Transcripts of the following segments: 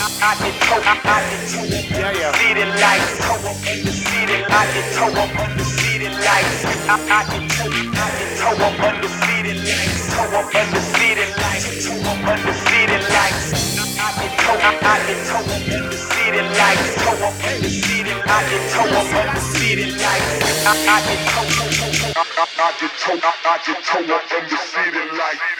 I get toe, I get toe yeah, yeah. city lights. Toe city, I get toe city lights. I, I toe, I get toe the city lights. Toe the city lights. Toe lights. I get toe, I get toe the city lights. Toe city, I get toe city lights. I, I toe, I get toe, I get toe.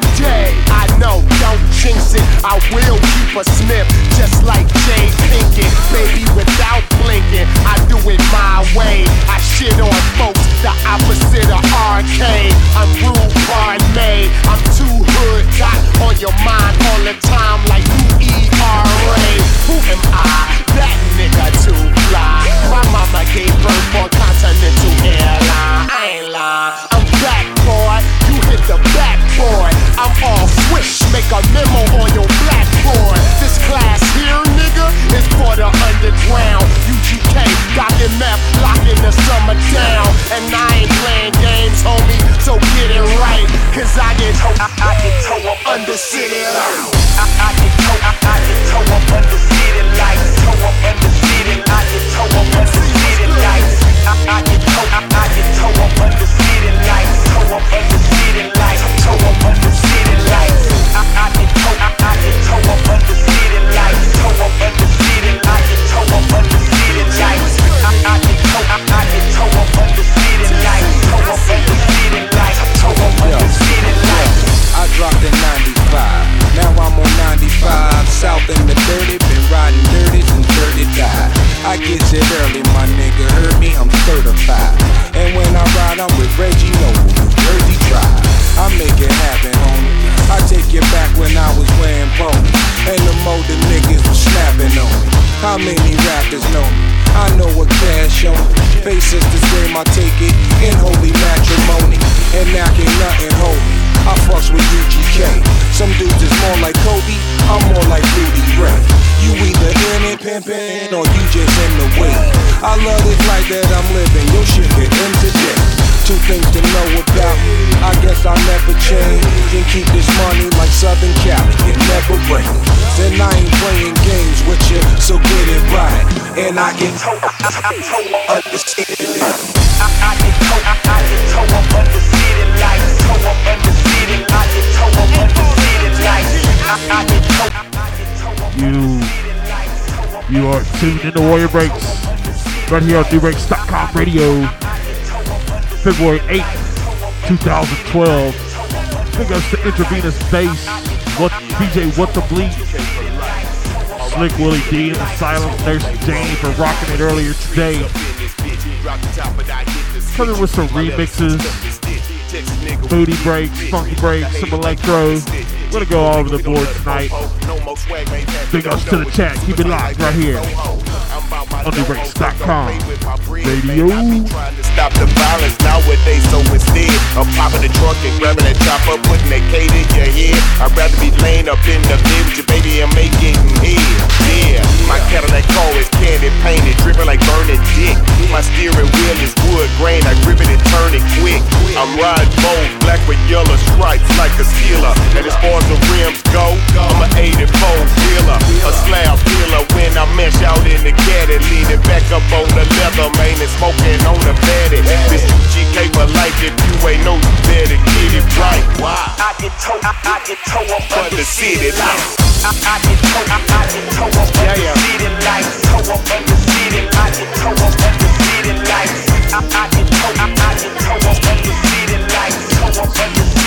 I know, don't jinx it. I will keep a snip just like Jay Pinkett. Baby, without blinking, I do it my way. I shit on folks the opposite of arcade. I'm rude, me. I'm too hood, got on your mind all the time like you ERA. Who am I? That nigga too fly. My mama gave birth for Make a memo on your blackboard. This class here, nigga, is for the underground. UGK got MF locking the summer down. And I ain't playing games, homie. So get it right. Cause I get toe, I, I get toe up under city lights. I, I get toe, I, I get toe up under city lights. Toe up under city, I get toe up under city lights. I, I get toe, I, I get toe up under city lights. Toe up under city lights. Toe up under city lights. Get it early, my nigga. Heard me, I'm certified. And when I ride, I'm with Reggie Noble, Jersey Drive. I make it happen, homie. I take it back when I was wearing ponies. And the the niggas was snapping on me. How many rappers know me? I know what cash on me. Face is the same, I take it in holy matrimony. And now can't nothing hold me. I fucks with UGK. Some dudes is more like Kobe, I'm more like Rudy Ray. You either in it pimpin' or you just in the way. I love this life that I'm living, your shit get in today. Two things to know about. I guess I never change. Can keep this money like Southern Cali, it never rains. And I ain't playing games with you, so get it right. And I get understand it. I, I get toe, I, I get toe up under city lights, up under You, you are tuned into Warrior Breaks right here on Nubreaks.com radio. February 8th, 2012. Big ups to Intravenous Bass, what DJ What the Bleed, Slick Willie D and the Silent Nurse Jane for rocking it earlier today. Coming with some remixes, booty breaks, funky breaks, some electro. We're gonna go all over the board tonight. Big ups to the chat. Keep it locked right here. Underbreaks.com. Radio. Trying to stop the violence nowadays, so instead of popping the trunk and grabbing that chopper, putting that K in your head, I'd rather be laying up in the bed with your baby and making head. Yeah, my Cadillac car is candy painted, dripping like burning dick. My steering wheel is wood grain, I grip it and turn it quick. I'm riding bold, black with yellow stripes like a Steeler. And as far as the rims go, I'm an 84 wheeler, a slab dealer when I mesh out in the caddy, leaning back up on the leather, man, and smoking on the fatty. This GK for life, if you ain't know, you better get it right. Why? I get toe, I, I get toe up For the city lights. I, I get toe, I, I get toe up Yeah, yeah. under city lights, toe up under city, I get toe up under city lights. I, I get toe, I, I get toe up under city lights, toe up under city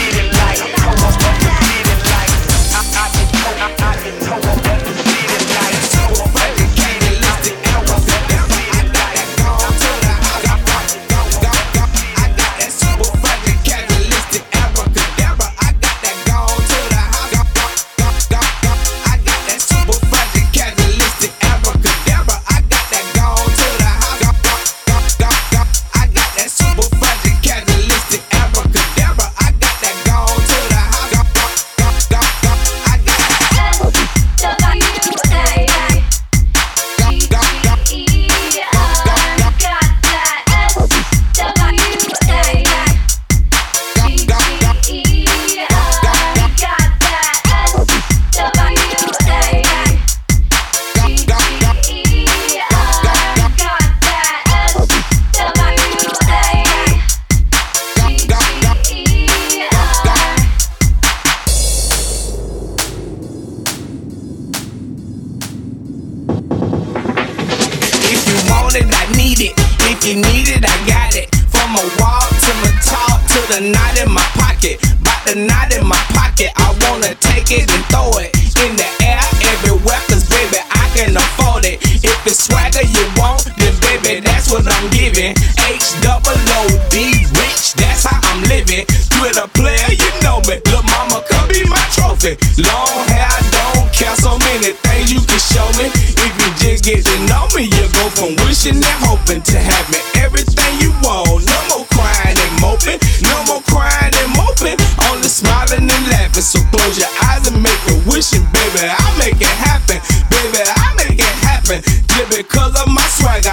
Long hair, don't care so many things you can show me. If you just get to know me, you go from wishing and hoping to having everything you want. No more crying and moping, no more crying and moping. Only smiling and laughing. So close your eyes and make a wishing, baby. I make it happen, baby. I make it happen. Just because of my swagger,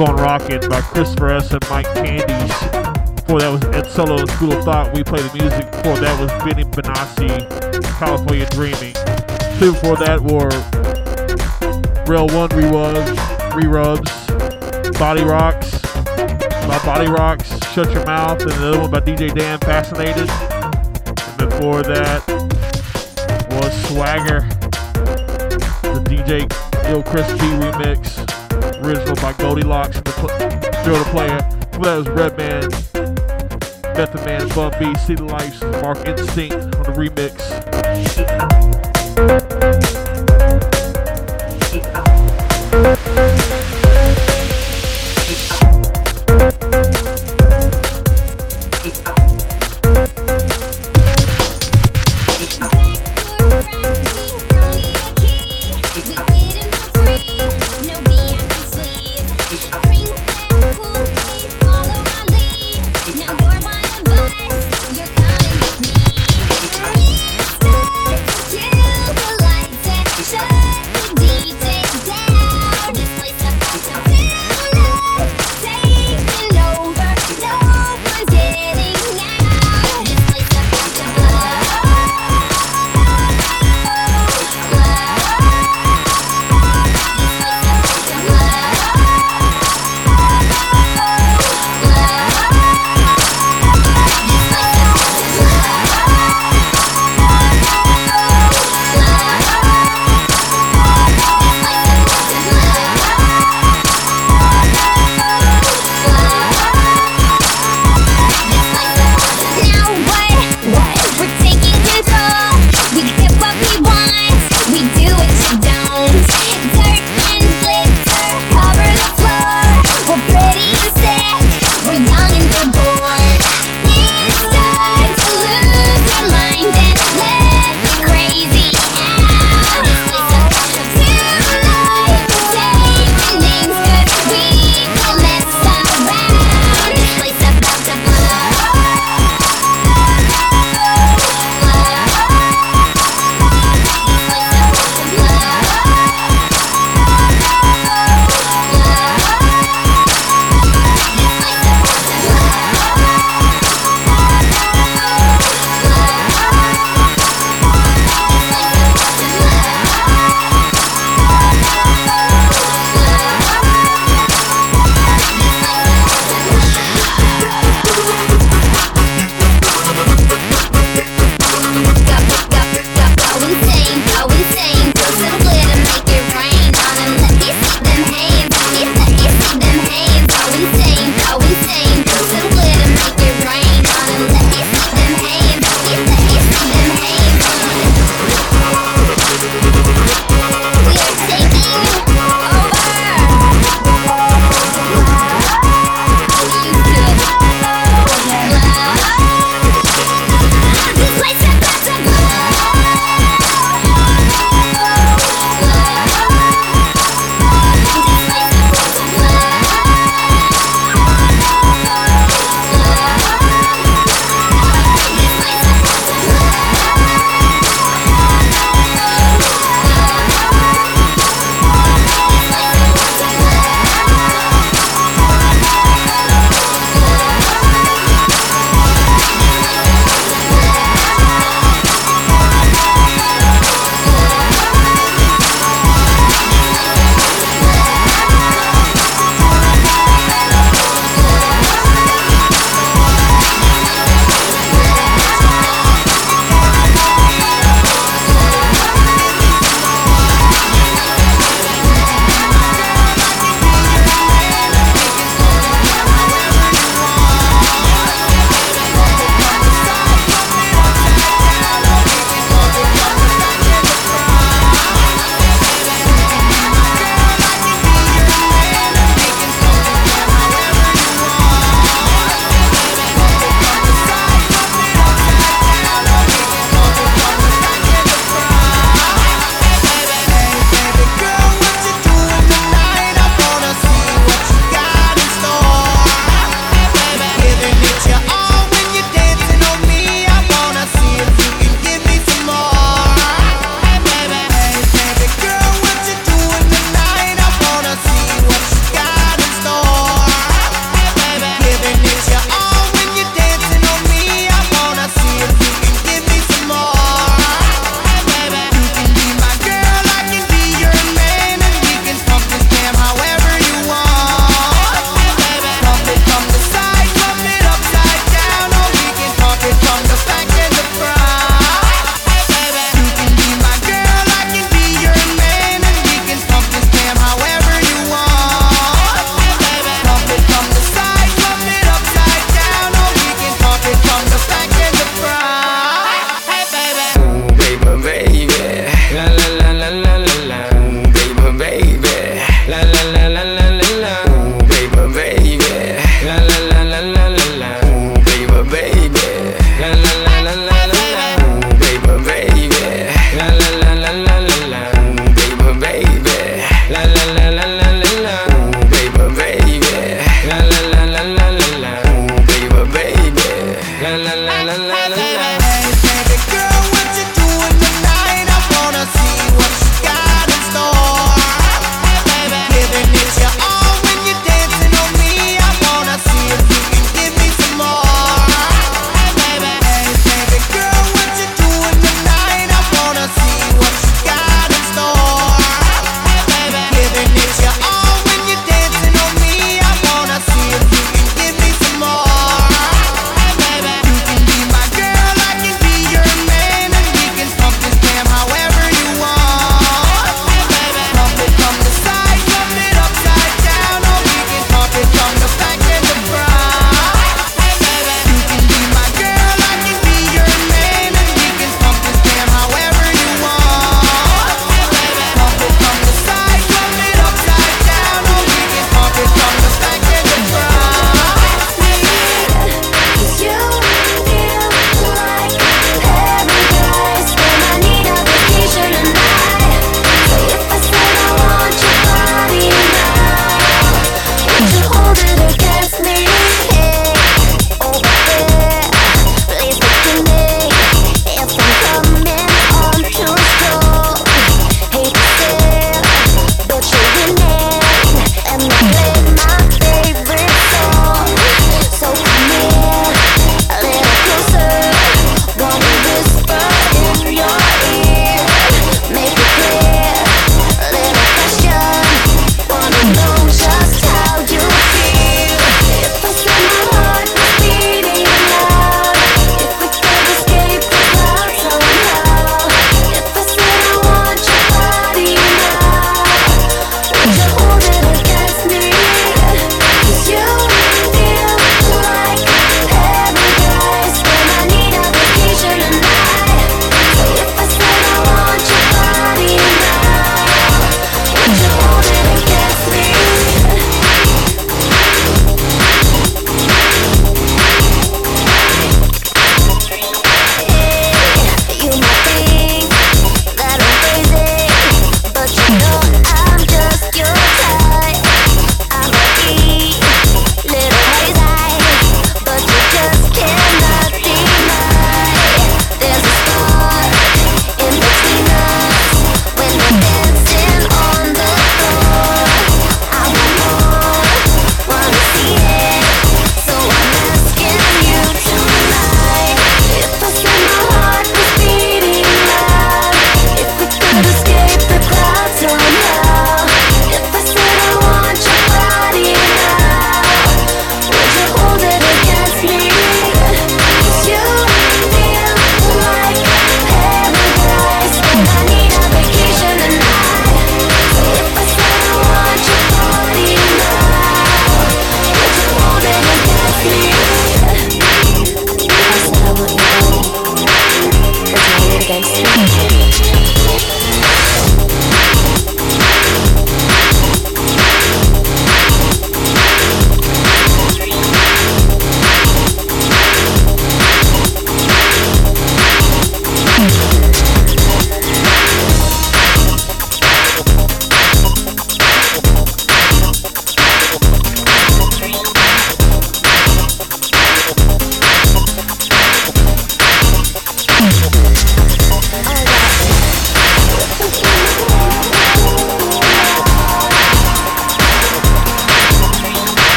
Keep On Rockin' by Christopher S. and Mike Candys. Before that was Ed Solo School of Thought. We played the music. Before that was Benny Benassi, California Dreaming. Two before that were Rail One Rerubs, Rerubs, Body Rocks, by Body Rocks, Shut Your Mouth, and another one by DJ Dan, Fascinated. And before that was Swagger, the DJ Ill Chris B remix, original by Goldilocks and the pl- Thrill the Player. Before that was Redman, Method Man, Bun B, the Lights, Mark Instinct on the remix.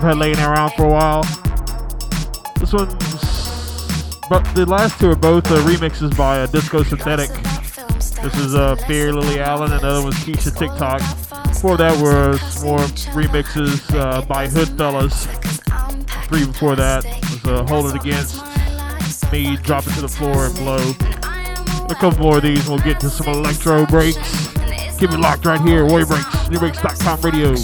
I've had laying around for a while. This one's, but the last two are both uh, remixes by uh, Disco Synthetic. This is uh, Fear Lily Allen, and the other one's Keisha TikTok. Before that were more remixes uh, by Hoodfellas. Three before that was uh, Hold It Against Me, Drop It to the Floor, and Blow. A couple more of these, we'll get to some electro breaks. Keep it locked right here, Warrior Breaks, Nubreaks.com radio.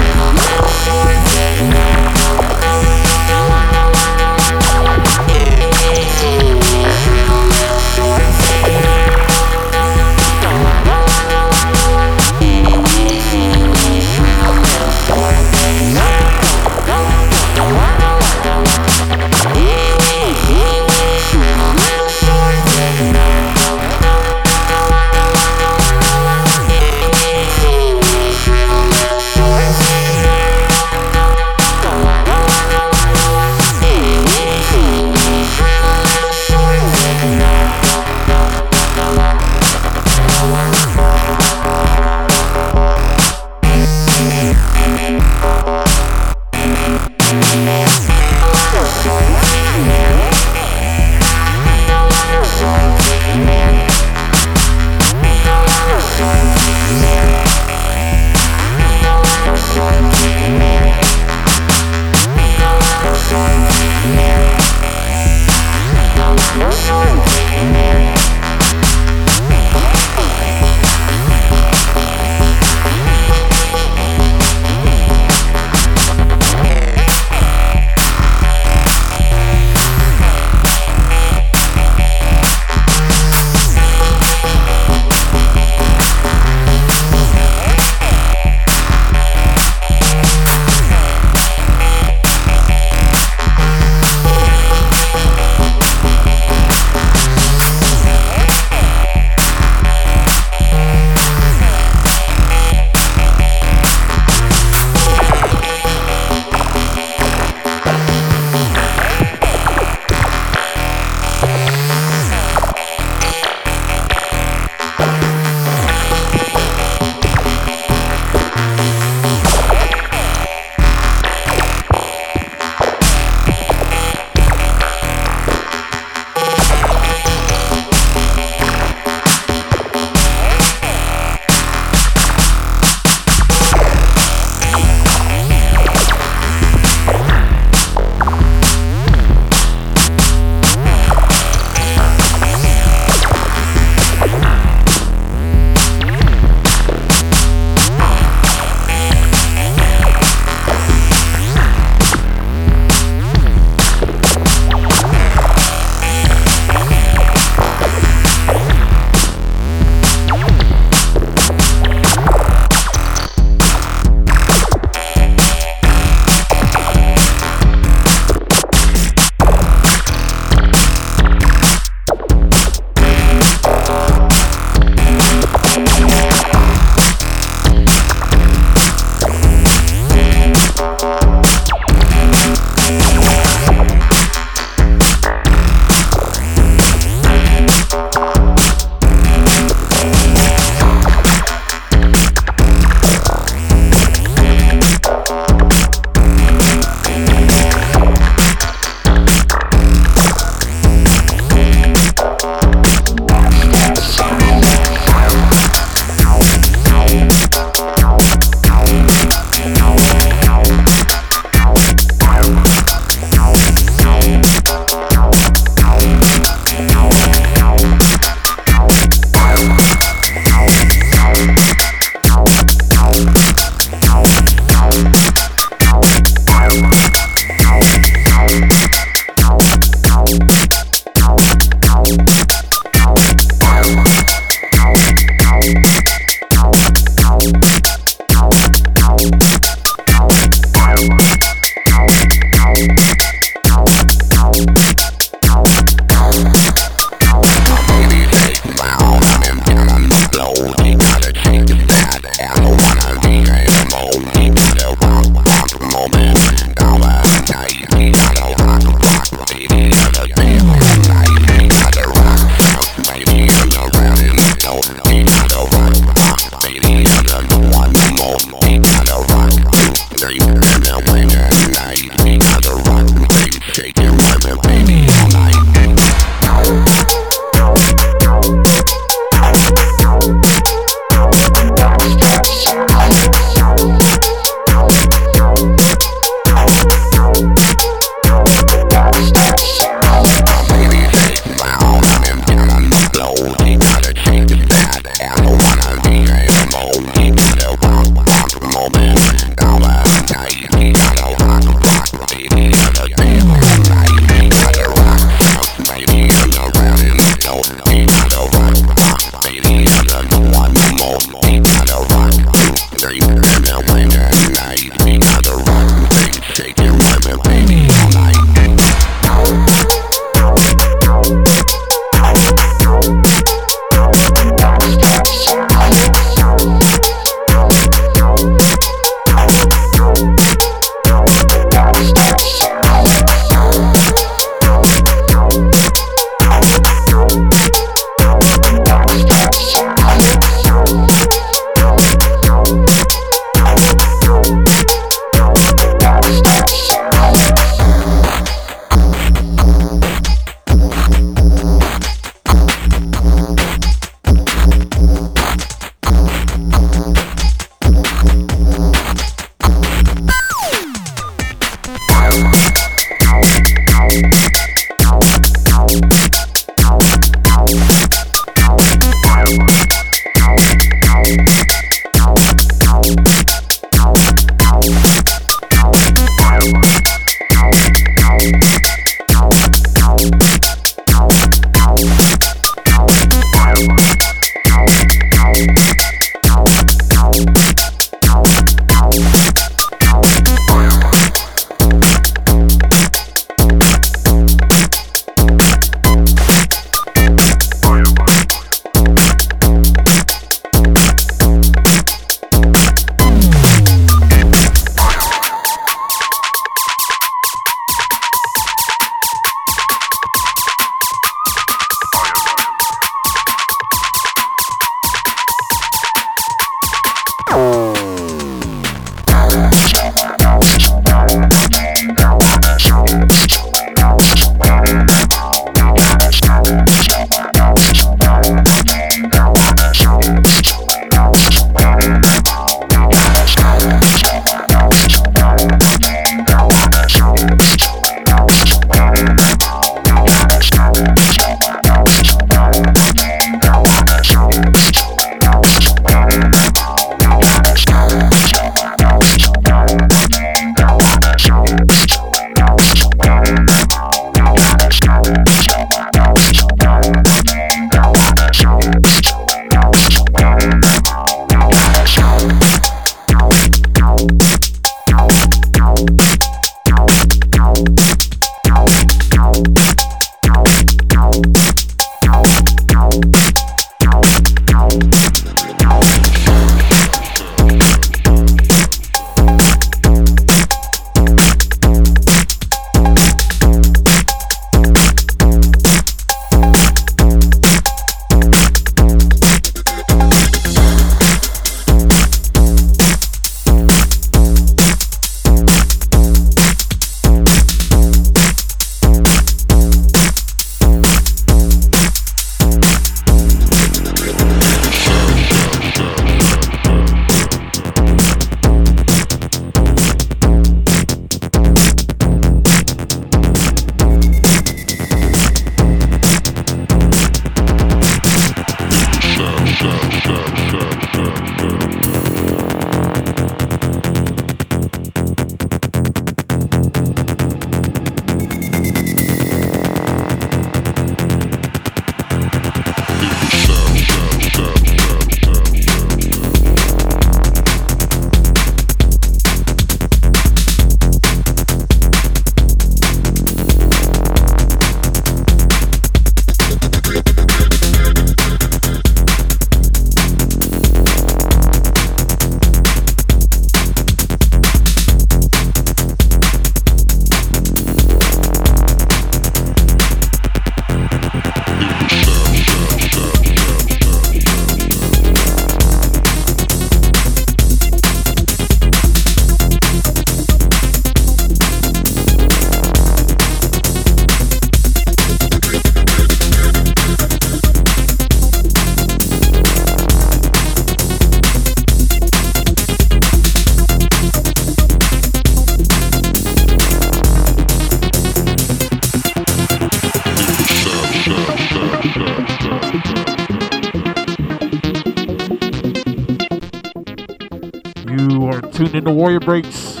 Breaks,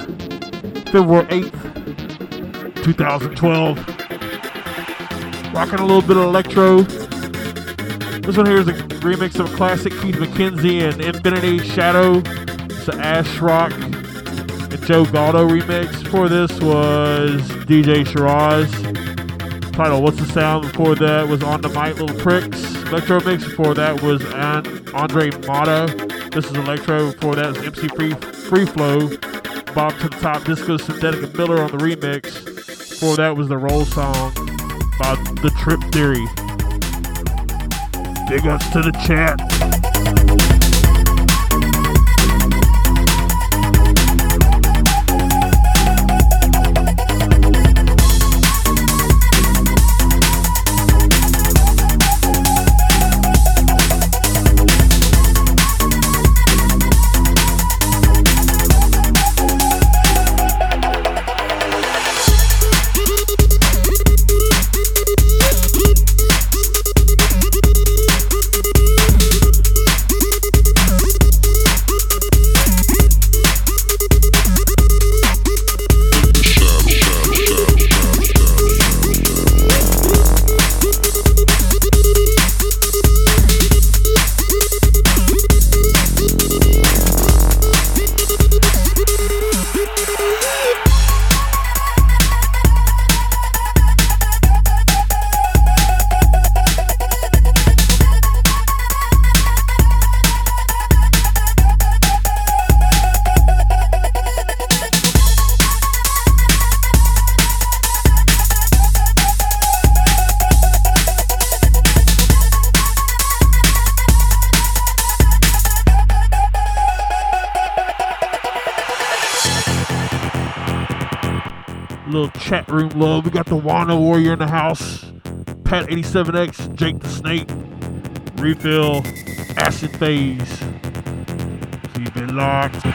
February 8th, 2012. Rocking a little bit of electro. This one here is a remix of a classic Keith McKenzie and Infinity Shadow. It's an Ash Rock and Joe Galdo remix. For this was DJ Shiraz. Title What's the Sound? Before that was On the Mic Little Pricks. Electro mix. Before that was An- Andre Mata. This is Electro. Before that is MC Free, Free Flow. Bob to the Top Disco Synthetic and Miller on the remix. Before that was the Roll song by The Trip Theory. Big ups to the chat. Chat room love. We got the Wano Warrior in the house. Pat 87X, Jake the Snake, Refill, Acid Phase. Keep it locked.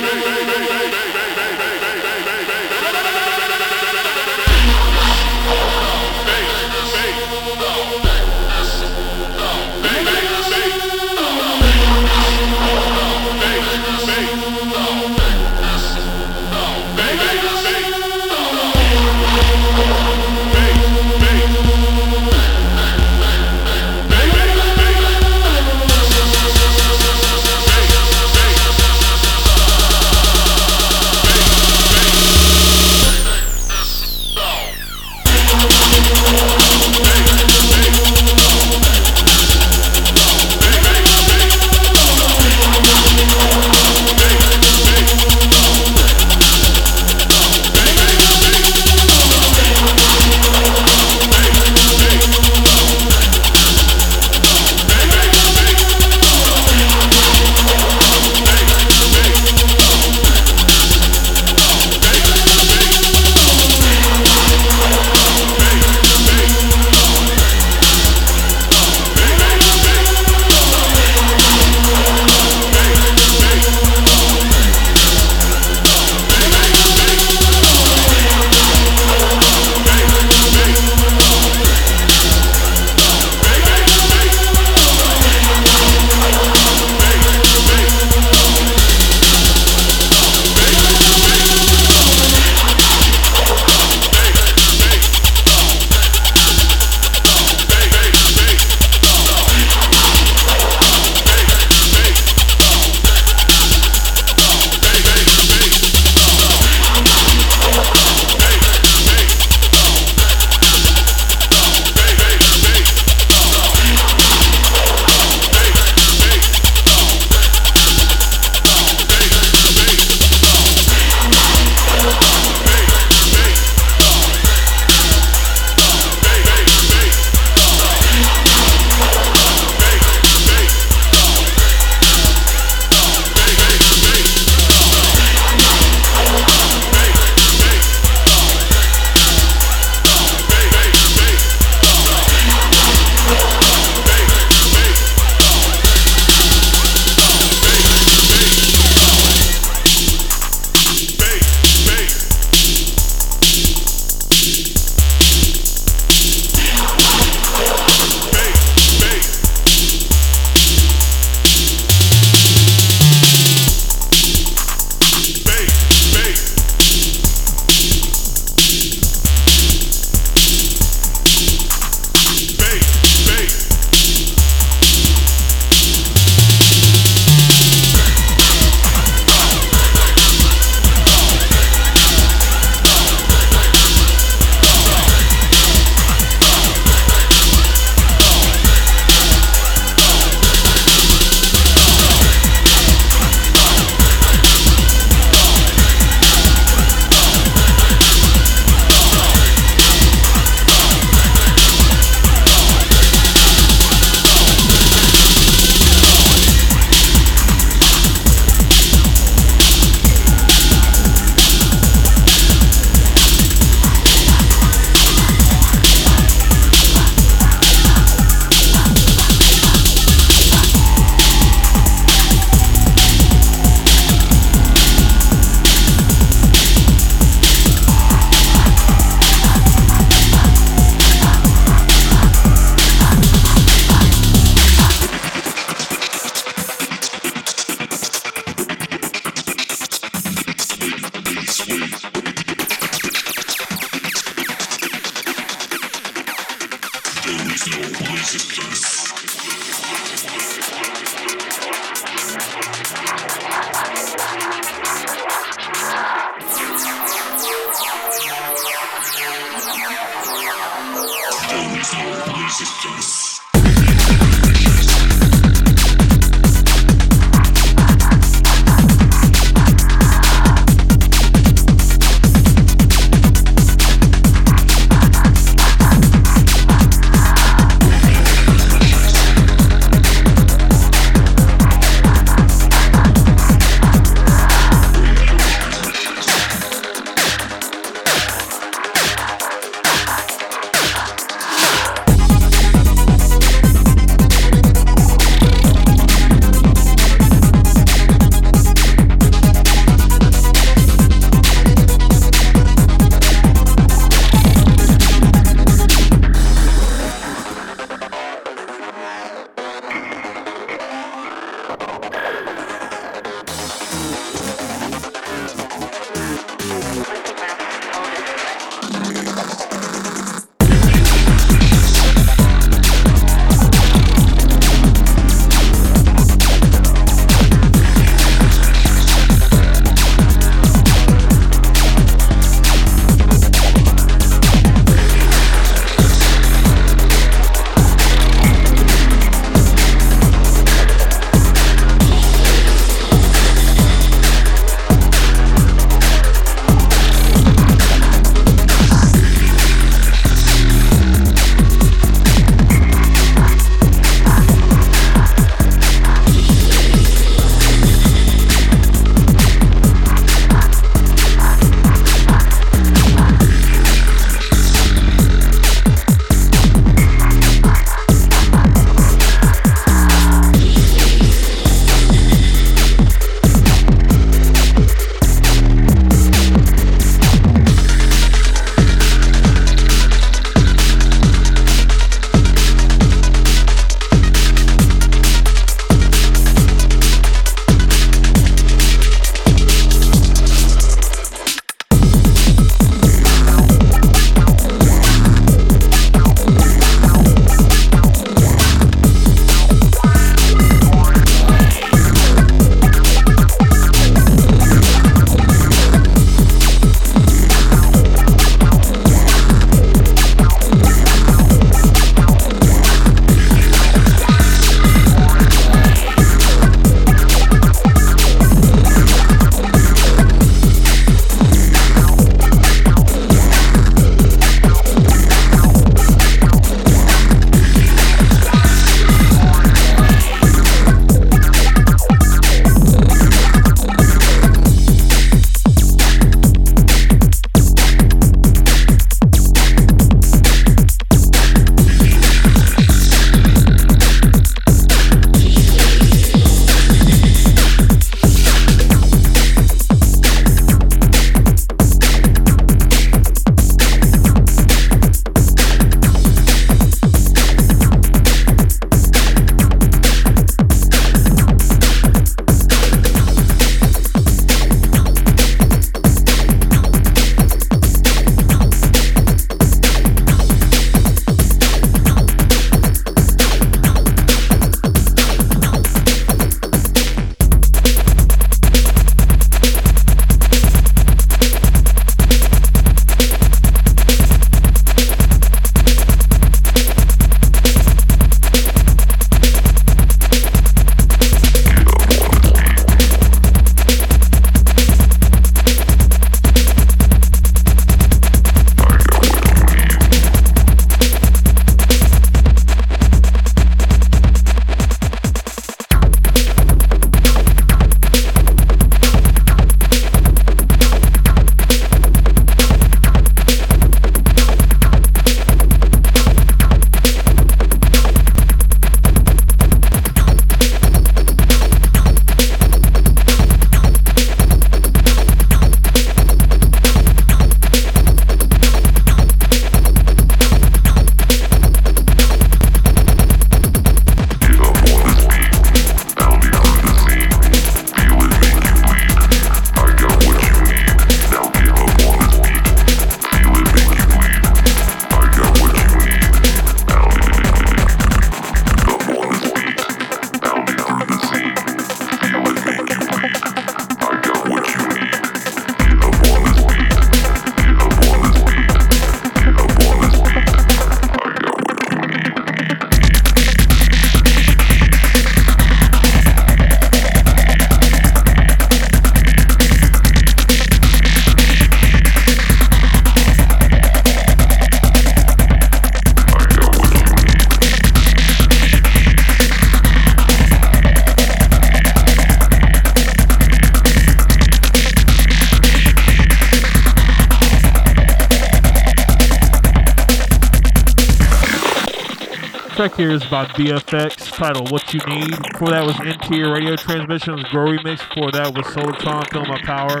Track by BFX, titled What You Need. Before that was Interior Radio Transmissions Grow Remix. Before that was Solartron, Feel My Power.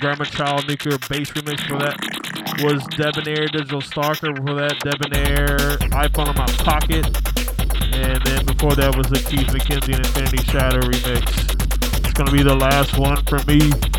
Grammar Child Nuclear Bass Remix. Before that was Debonair Digital Stalker. Before that, Debonair iPhone in My Pocket. And then before that was the Keith McKenzie and Infinity Shadow remix. It's gonna be the last one for me.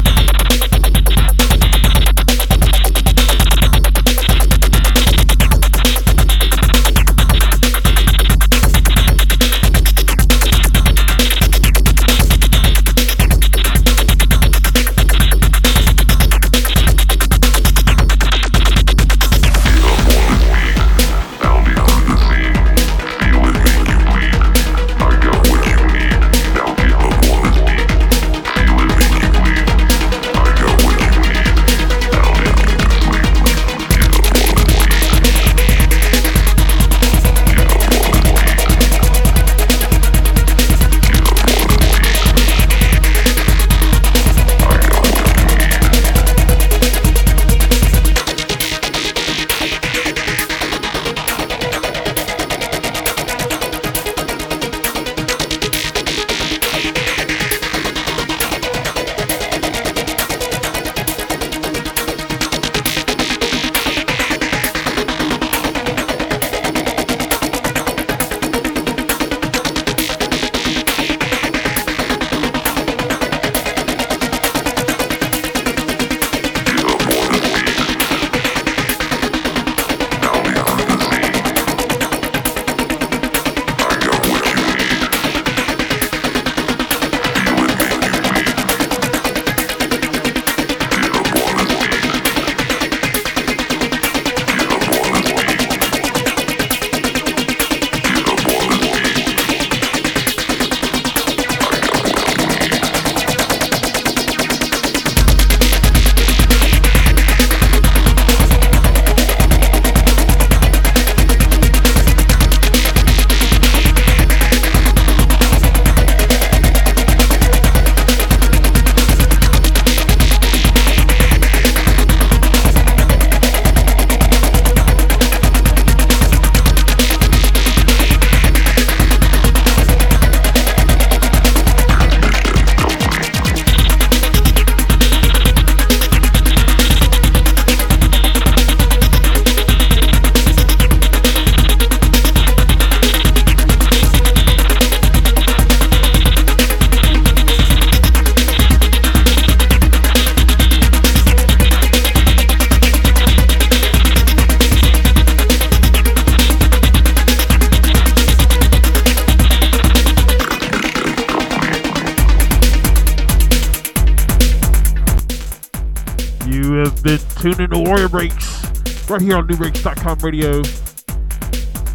Right here on Nubreaks.com radio.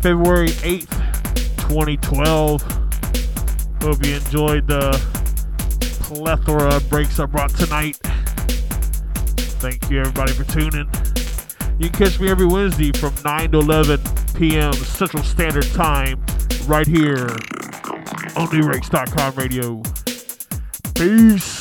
February 8th, 2012. Hope you enjoyed the plethora of breaks I brought tonight. Thank you, everybody, for tuning. You can catch me every Wednesday from 9 to 11 p.m. Central Standard Time right here on Nubreaks.com radio. Peace.